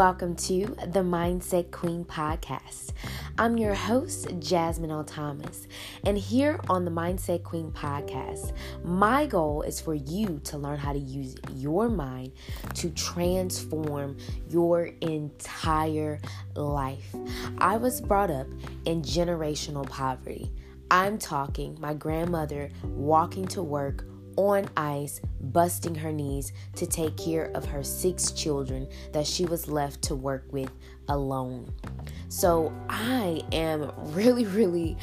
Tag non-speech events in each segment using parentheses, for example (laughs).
welcome to the Mindset Queen podcast. I'm your host, Jasmine L. Thomas, and here on the Mindset Queen podcast, my goal is for you to learn how to use your mind to transform your entire life. I was brought up in generational poverty. I'm talking my grandmother walking to work on ice, busting her knees to take care of her six children that she was left to work with alone. So I am really, really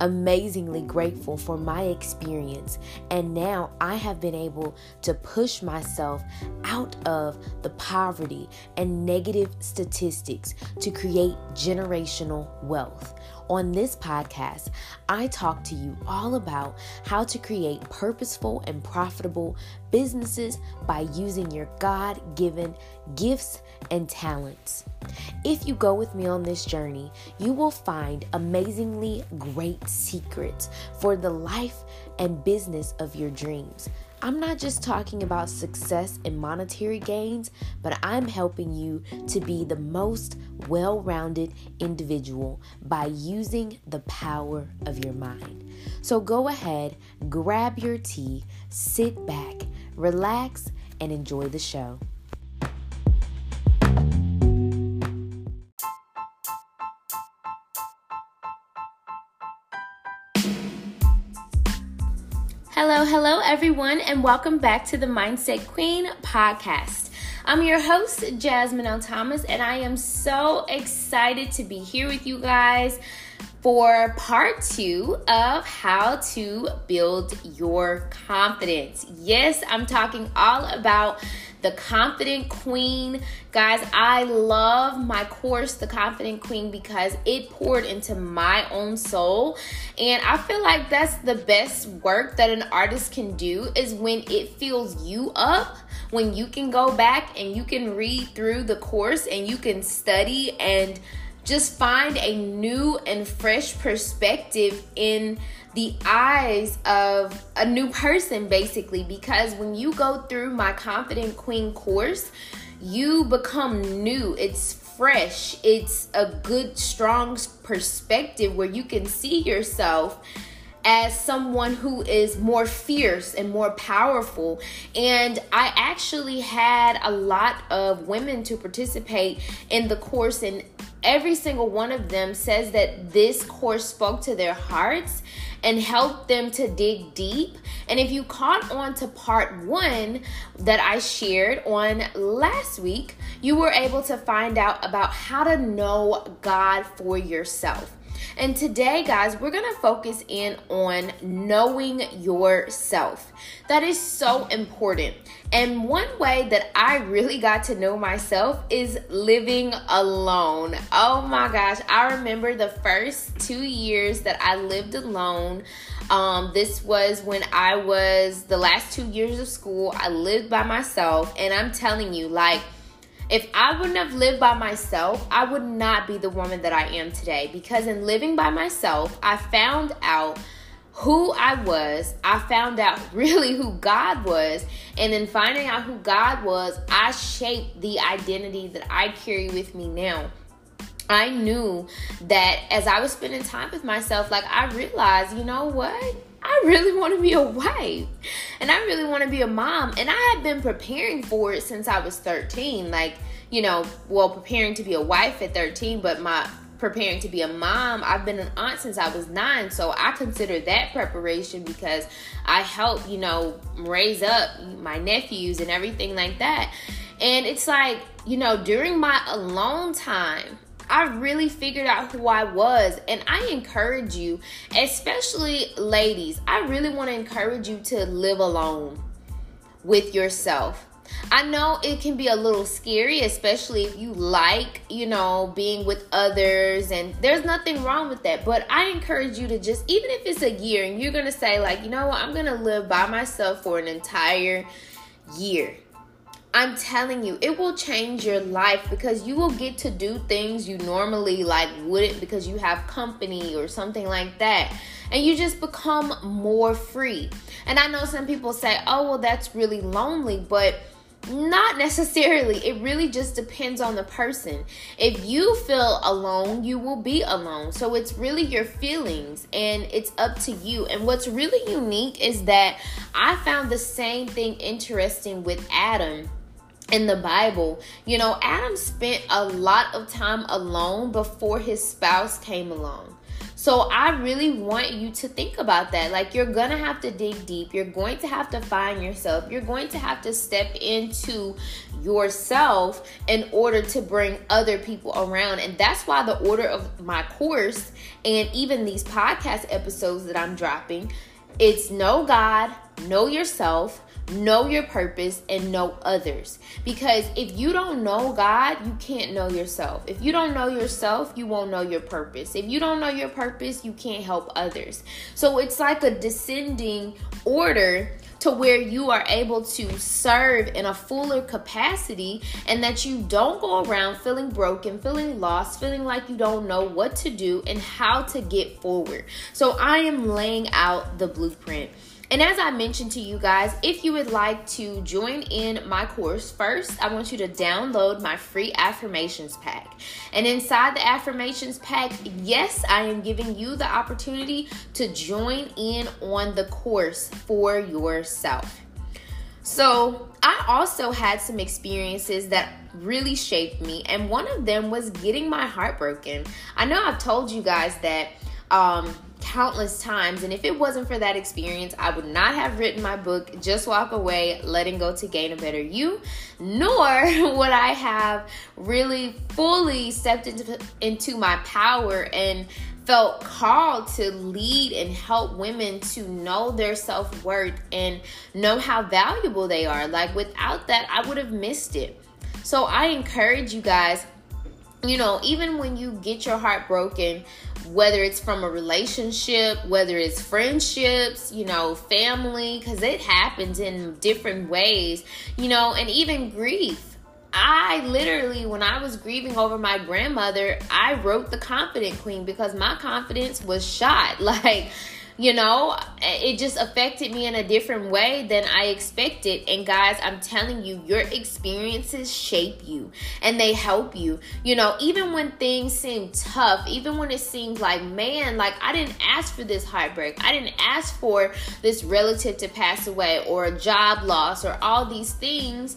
amazingly grateful for my experience. And now I have been able to push myself out of the poverty and negative statistics to create generational wealth. On this podcast, I talk to you all about how to create purposeful and profitable businesses by using your God given gifts and talents. If you go with me on this journey, you will find amazingly great secrets for the life and business of your dreams. I'm not just talking about success and monetary gains, but I'm helping you to be the most well rounded individual by using the power of your mind. So go ahead, grab your tea, sit back, relax, and enjoy the show. Everyone, and welcome back to the Mindset Queen podcast. I'm your host, Jasmine L. Thomas, and I am so excited to be here with you guys for part two of how to build your confidence. Yes, I'm talking all about the Confident Queen. Guys, I love my course, The Confident Queen, because it poured into my own soul. And I feel like that's the best work that an artist can do is when it fills you up, when you can go back and you can read through the course and you can study and just find a new and fresh perspective in the eyes of a new person, basically. Because when you go through my Confident Queen course, you become new. It's fresh, it's a good, strong perspective where you can see yourself as someone who is more fierce and more powerful. And I actually had a lot of women to participate in the course, and every single one of them says that this course spoke to their hearts and helped them to dig deep. And if you caught on to part one that I shared on last week, you were able to find out about how to know God for yourself. And today, guys, we're to focus in on knowing yourself. That is so important. And one way that I really got to know myself is living alone. Oh my gosh, I remember the first two years that I lived alone. Um, this was when I was the last two years of school. I lived by myself, and I'm telling you, like, if I wouldn't have lived by myself, I would not be the woman that I am today. Because in living by myself, I found out who I was. I found out (laughs) really who God was. And in finding out who God was, I shaped the identity that I carry with me now. I knew that as I was spending time with myself, like I realized, you know what? I really want to be a wife and I really want to be a mom. And I have been preparing for it since I was 13. Like, you know, well, preparing to be a wife at 13, but my preparing to be a mom, I've been an aunt since I was nine. So I consider that preparation because I help, you know, raise up my nephews and everything like that. And it's like, you know, during my alone time, I really figured out who I was. And I encourage you, especially ladies, I really want to encourage you to live alone with yourself. I know it can be a little scary, especially if you like, you know, being with others, and there's nothing wrong with that. But I encourage you to just, even if it's a year and you're gonna say, like, you know what, I'm gonna live by myself for an entire year I'm telling you, it will change your life because you will get to do things you normally like wouldn't because you have company or something like that. And you just become more free. And I know some people say, "Oh, well that's really lonely," but Not necessarily. It really just depends on the person. If you feel alone, you will be alone. So it's really your feelings and it's up to you. And what's really unique is that I found the same thing interesting with Adam in the Bible. You know, Adam spent a lot of time alone before his spouse came along. So I really want you to think about that. Like you're going to have to dig deep. You're going to have to find yourself. You're going to have to step into yourself in order to bring other people around. And that's why the order of my course and even these podcast episodes that I'm dropping, it's know God, know yourself, know your purpose and know others because if you don't know god you can't know yourself if you don't know yourself you won't know your purpose if you don't know your purpose you can't help others so it's like a descending order to where you are able to serve in a fuller capacity and that you don't go around feeling broken, feeling lost, feeling like you don't know what to do and how to get forward. So I am laying out the blueprint. And as I mentioned to you guys, if you would like to join in my course, first I want you to download my free affirmations pack. And inside the affirmations pack, yes, I am giving you the opportunity to join in on the course for yourself. So, I also had some experiences that really shaped me, and one of them was getting my heart broken. I know I've told you guys that um, countless times. And if it wasn't for that experience, I would not have written my book, Just Walk Away, Letting Go to Gain a Better You, nor (laughs) would I have really fully stepped into, into my power and felt called to lead and help women to know their self worth and know how valuable they are. Like, without that, I would have missed it. So, I encourage you guys you know, even when you get your heart broken, whether it's from a relationship, whether it's friendships, you know, family, because it happens in different ways, you know, and even grief. I literally, when I was grieving over my grandmother, I wrote The Confident Queen because my confidence was shot. (laughs) Like, you know it just affected me in a different way than i expected. And guys i'm telling you your experiences shape you and they help you. You know even when things seem tough even when it seems like man like i didn't ask for this heartbreak. I didn't ask for this relative to pass away or a job loss or all these things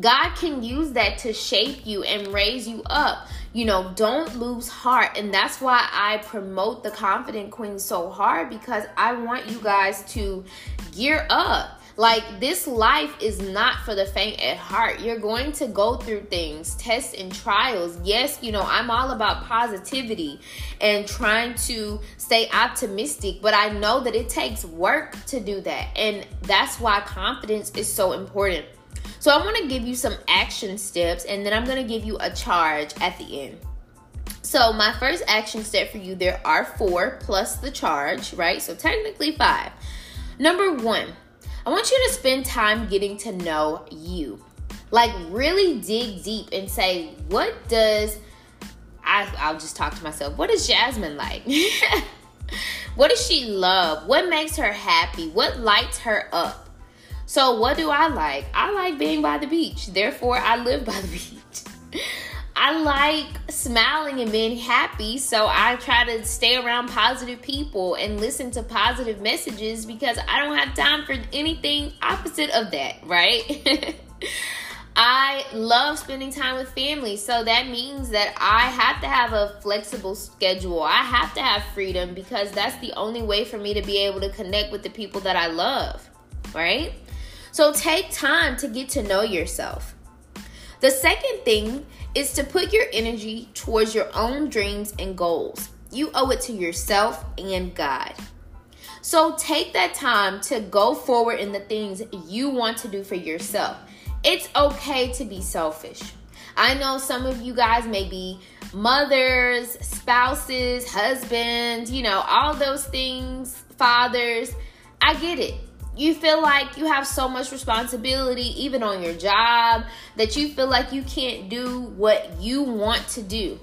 God can use that to shape you and raise you up. You know, don't lose heart. And that's why I promote the Confident Queen so hard because I want you guys to gear up. Like, this life is not for the faint at heart. You're going to go through things, tests, and trials. Yes, you know, I'm all about positivity and trying to stay optimistic, but I know that it takes work to do that. And that's why confidence is so important. So I want to give you some action steps and then I'm going to give you a charge at the end. So my first action step for you, there are four plus the charge, right? So technically five. Number one, I want you to spend time getting to know you. Like really dig deep and say, what does I, I'll just talk to myself. What is Jasmine like? (laughs) what does she love? What makes her happy? What lights her up? So, what do I like? I like being by the beach. Therefore, I live by the (laughs) beach. I like smiling and being happy, so I try to stay around positive people and listen to positive messages because I don't have time for anything opposite of that, right? (laughs) I love spending time with family, so that means that I have to have a flexible schedule. I have to have freedom because that's the only way for me to be able to connect with the people that I love, right? So take time to get to know yourself. The second thing is to put your energy towards your own dreams and goals. You owe it to yourself and God. So take that time to go forward in the things you want to do for yourself. It's okay to be selfish. I know some of you guys may be mothers, spouses, husbands, you know, all those things, fathers. I get it you feel like you have so much responsibility even on your job that you feel like you can't do what you want to do.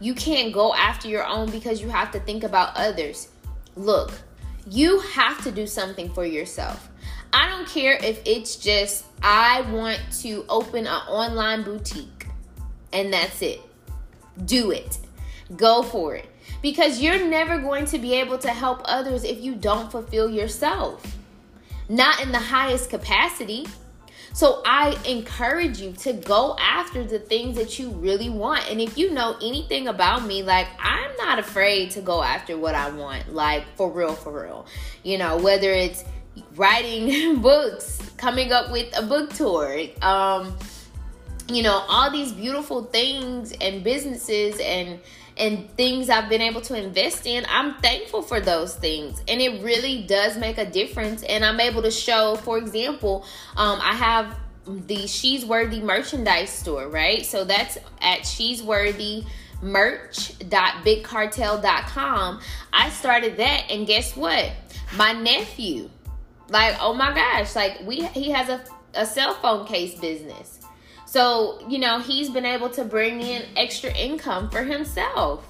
You can't go after your own because you have to think about others. Look, you have to do something for yourself. I don't care if it's just I want to open an online boutique and that's it. Do it. Go for it. Because you're never going to be able to help others if you don't fulfill yourself. Not in the highest capacity. So I encourage you to go after the things that you really want. And if you know anything about me, like I'm not afraid to go after what I want, like for real, for real. You know, whether it's writing (laughs) books, coming up with a book tour, um, you know, all these beautiful things and businesses and and things I've been able to invest in, I'm thankful for those things. And it really does make a difference. And I'm able to show, for example, um, I have the She's Worthy merchandise store, right? So that's at She's Worthy merch.bigcartel.com. I started that, and guess what? My nephew, like, oh my gosh, like we he has a, a cell phone case business. So, you know, he's been able to bring in extra income for himself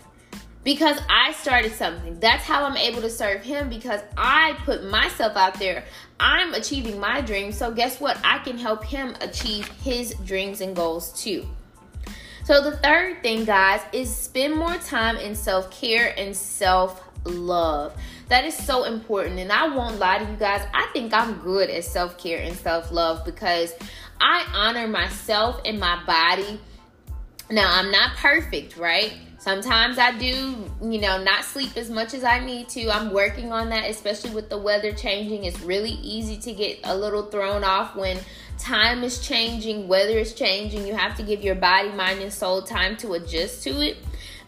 because I started something. That's how I'm able to serve him because I put myself out there. I'm achieving my dreams. So, guess what? I can help him achieve his dreams and goals too. So, the third thing, guys, is spend more time in self care and self love. That is so important. And I won't lie to you guys, I think I'm good at self care and self love because I honor myself and my body. Now, I'm not perfect, right? Sometimes I do, you know, not sleep as much as I need to. I'm working on that, especially with the weather changing. It's really easy to get a little thrown off when time is changing, weather is changing. You have to give your body, mind, and soul time to adjust to it.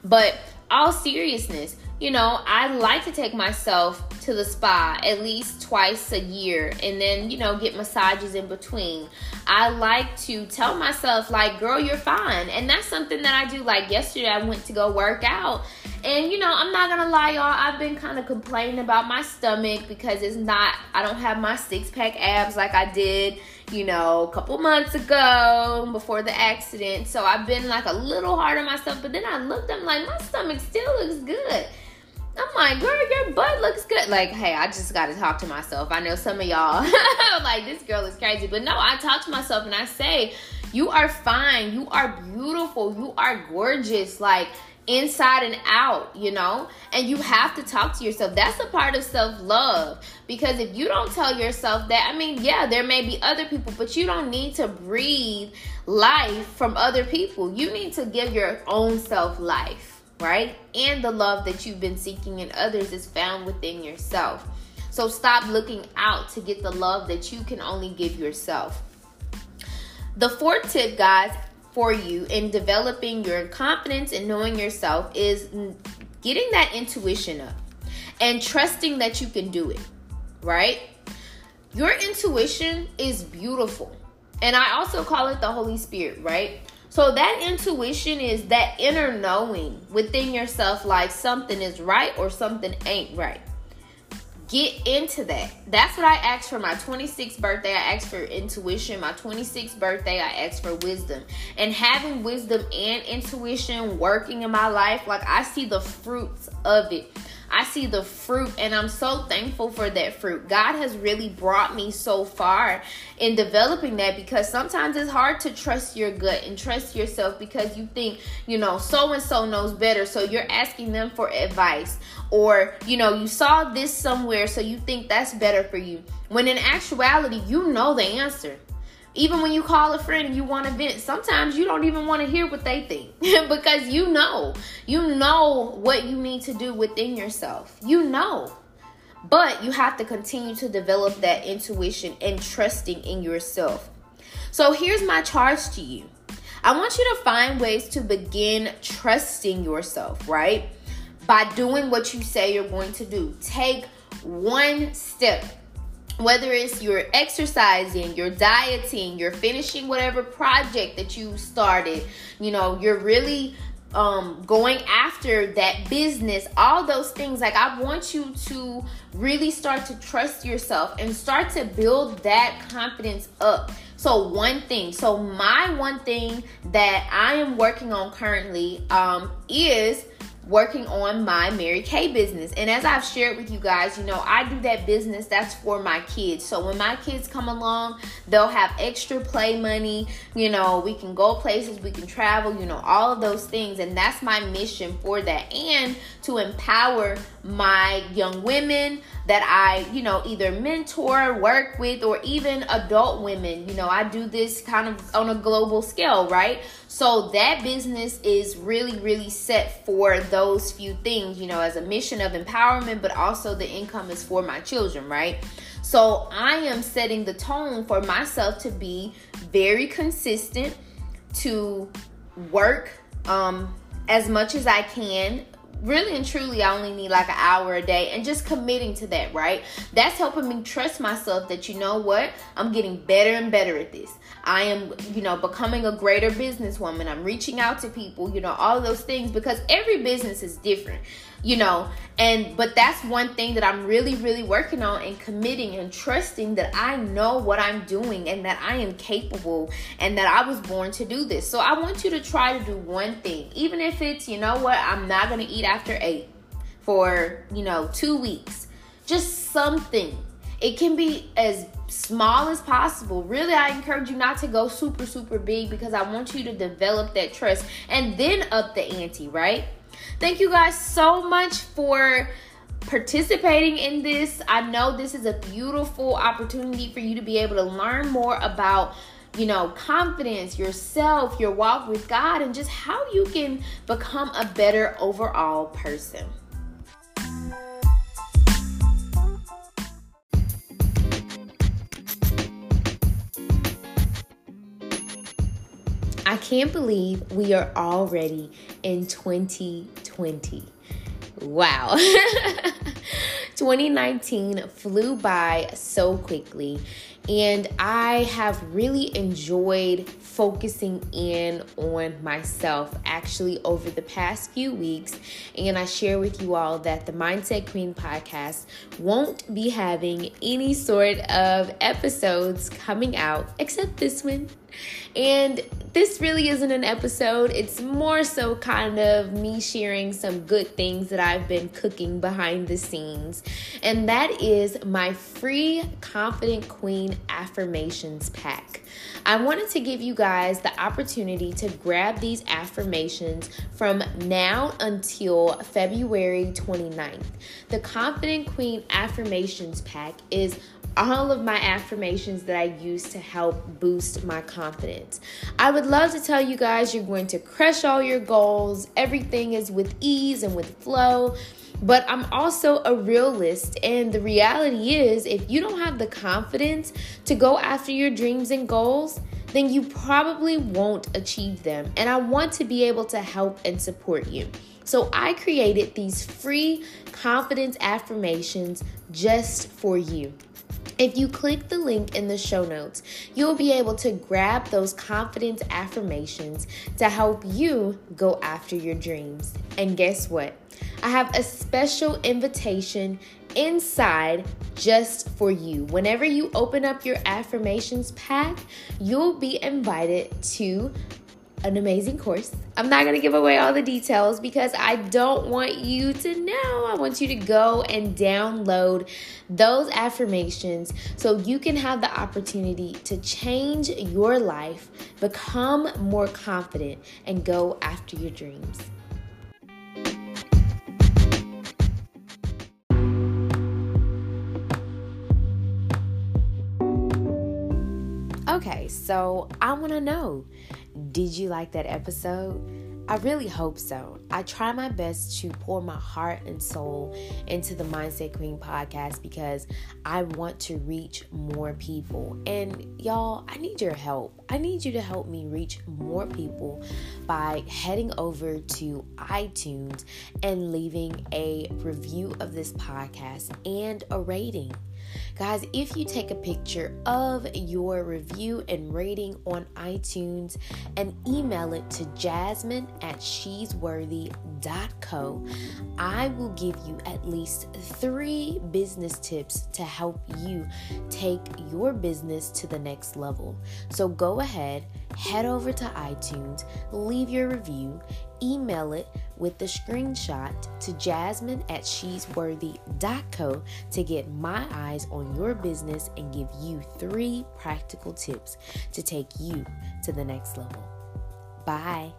But all seriousness, you know, I like to take myself to the spa at least twice a year and then, you know, get massages in between. I like to tell myself, like, girl, you're fine. And that's something that I do. Like, yesterday, I went to go work out. And, you know, I'm not gonna lie, y'all, I've been kind of complaining about my stomach because it's not, I don't have my six pack abs like I did you know, a couple months ago before the accident. So I've been like a little hard on myself, but then I looked, I'm like, my stomach still looks good. I'm like, girl, your butt looks good. Like, hey, I just got to talk to myself. I know some of y'all (laughs) like this girl is crazy, but no, I talk to myself and I say, you are fine. You are beautiful. You are gorgeous. Like inside and out, you know? And you have to talk to yourself. That's a part of self love. Because if you don't tell yourself that, I mean, yeah, there may be other people, but you don't need to breathe life from other people. You need to give your own self life right? And the love that you've been seeking in others is found within yourself. So stop looking out to get the love that you can only give yourself. The fourth tip, guys, for you in developing your confidence and knowing yourself is getting that intuition up and trusting that you can do it, right? Your intuition is beautiful. And I also call it the Holy Spirit, right? So that intuition is that inner knowing within yourself like something is right or something ain't right. Get into that. That's what I asked for my 26th birthday. I asked for intuition. My 26th birthday, I asked for wisdom. And having wisdom and intuition working in my life, like I see the fruits of it. I see the fruit and I'm so thankful for that fruit. God has really brought me so far in developing that because sometimes it's hard to trust your gut and trust yourself because you think, you know, so and so knows better. So you're asking them for advice or, you know, you saw this somewhere so you think that's better for you. When in actuality, you know the answer even when you call a friend and you want to vent, sometimes you don't even want to hear what they think (laughs) because you know, you know what you need to do within yourself. You know. But you have to continue to develop that intuition and trusting in yourself. So here's my charge to you. I want you to find ways to begin trusting yourself, right? By doing what you say you're going to do. Take one step whether it's you're exercising, you're dieting, you're finishing whatever project that you started, you know, you're really um, going after that business, all those things. Like, I want you to really start to trust yourself and start to build that confidence up. So, one thing, so my one thing that I am working on currently um, is working on my Mary Kay business. And as I've shared with you guys, you know, I do that business that's for my kids. So when my kids come along, they'll have extra play money. You know, we can go places, we can travel, you know, all of those things. And that's my mission for that. And to empower my young women that I, you know, either mentor, work with, or even adult women. You know, I do this kind of on a global scale, right? So that business is really, really set for those few things, you know, as a mission of empowerment, but also the income is for my children, right? So I am setting the tone for myself to be very consistent, to work um, as much as I can really and truly I only need like an hour a day and just committing to that, right? That's helping me trust myself that you know what? I'm getting better and better at this. I am, you know, becoming a greater businesswoman. I'm reaching out to people, you know, all those things because every business is different you know and but that's one thing that i'm really really working on and committing and trusting that i know what i'm doing and that i am capable and that i was born to do this so i want you to try to do one thing even if it's you know what i'm not gonna eat after eight for you know two weeks just something it can be as small as possible. Really, I encourage you not to go super, super big because I want you to develop that trust and then up the ante, right? Thank you guys so much for participating in this. I know this is a beautiful opportunity for you to be able to learn more about you know, confidence, yourself, your walk with God, and just how you can become a better overall person. Can't believe we are already in 2020. Wow. (laughs) 2019 flew by so quickly, and I have really enjoyed focusing in on myself actually over the past few weeks. And I share with you all that the Mindset Queen podcast won't be having any sort of episodes coming out except this one. And this really isn't an episode, it's more so kind of me sharing some good things that I've been cooking behind the scenes. And that is my free Confident Queen affirmations pack. I wanted to give you guys the opportunity to grab these affirmations from now until February 29th. The Confident Queen affirmations pack is all of my affirmations that I use to help boost my confidence. I would love to tell you guys you're going to crush all your goals, everything is with ease and with flow. But I'm also a realist, and the reality is, if you don't have the confidence to go after your dreams and goals, then you probably won't achieve them. And I want to be able to help and support you. So I created these free confidence affirmations just for you. If you click the link in the show notes, you'll be able to grab those confidence affirmations to help you go after your dreams. And guess what? I have a special invitation inside just for you. Whenever you open up your affirmations pack, you'll be invited to an amazing course. I'm not going to give away all the details because I don't want you to know. I want you to go and download those affirmations so you can have the opportunity to change your life, become more confident, and go after your dreams. Okay, so I want to know did you like that episode? I really hope so. I try my best to pour my heart and soul into the Mindset Queen podcast because I want to reach more people. And y'all, I need your help. I need you to help me reach more people by heading over to iTunes and leaving a review of this podcast and a rating. Guys, if you take a picture of your review and rating on iTunes and email it to jasmine at she'sworthy.co, I will give you at least three business tips to help you take your business to the next level. So go ahead, head over to iTunes, leave your review, email it with the screenshot to jasmine at she'sworthy.co to get my eyes on your business and give you three practical tips to take you to the next level. Bye.